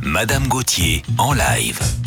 Madame Gauthier en live.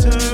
turn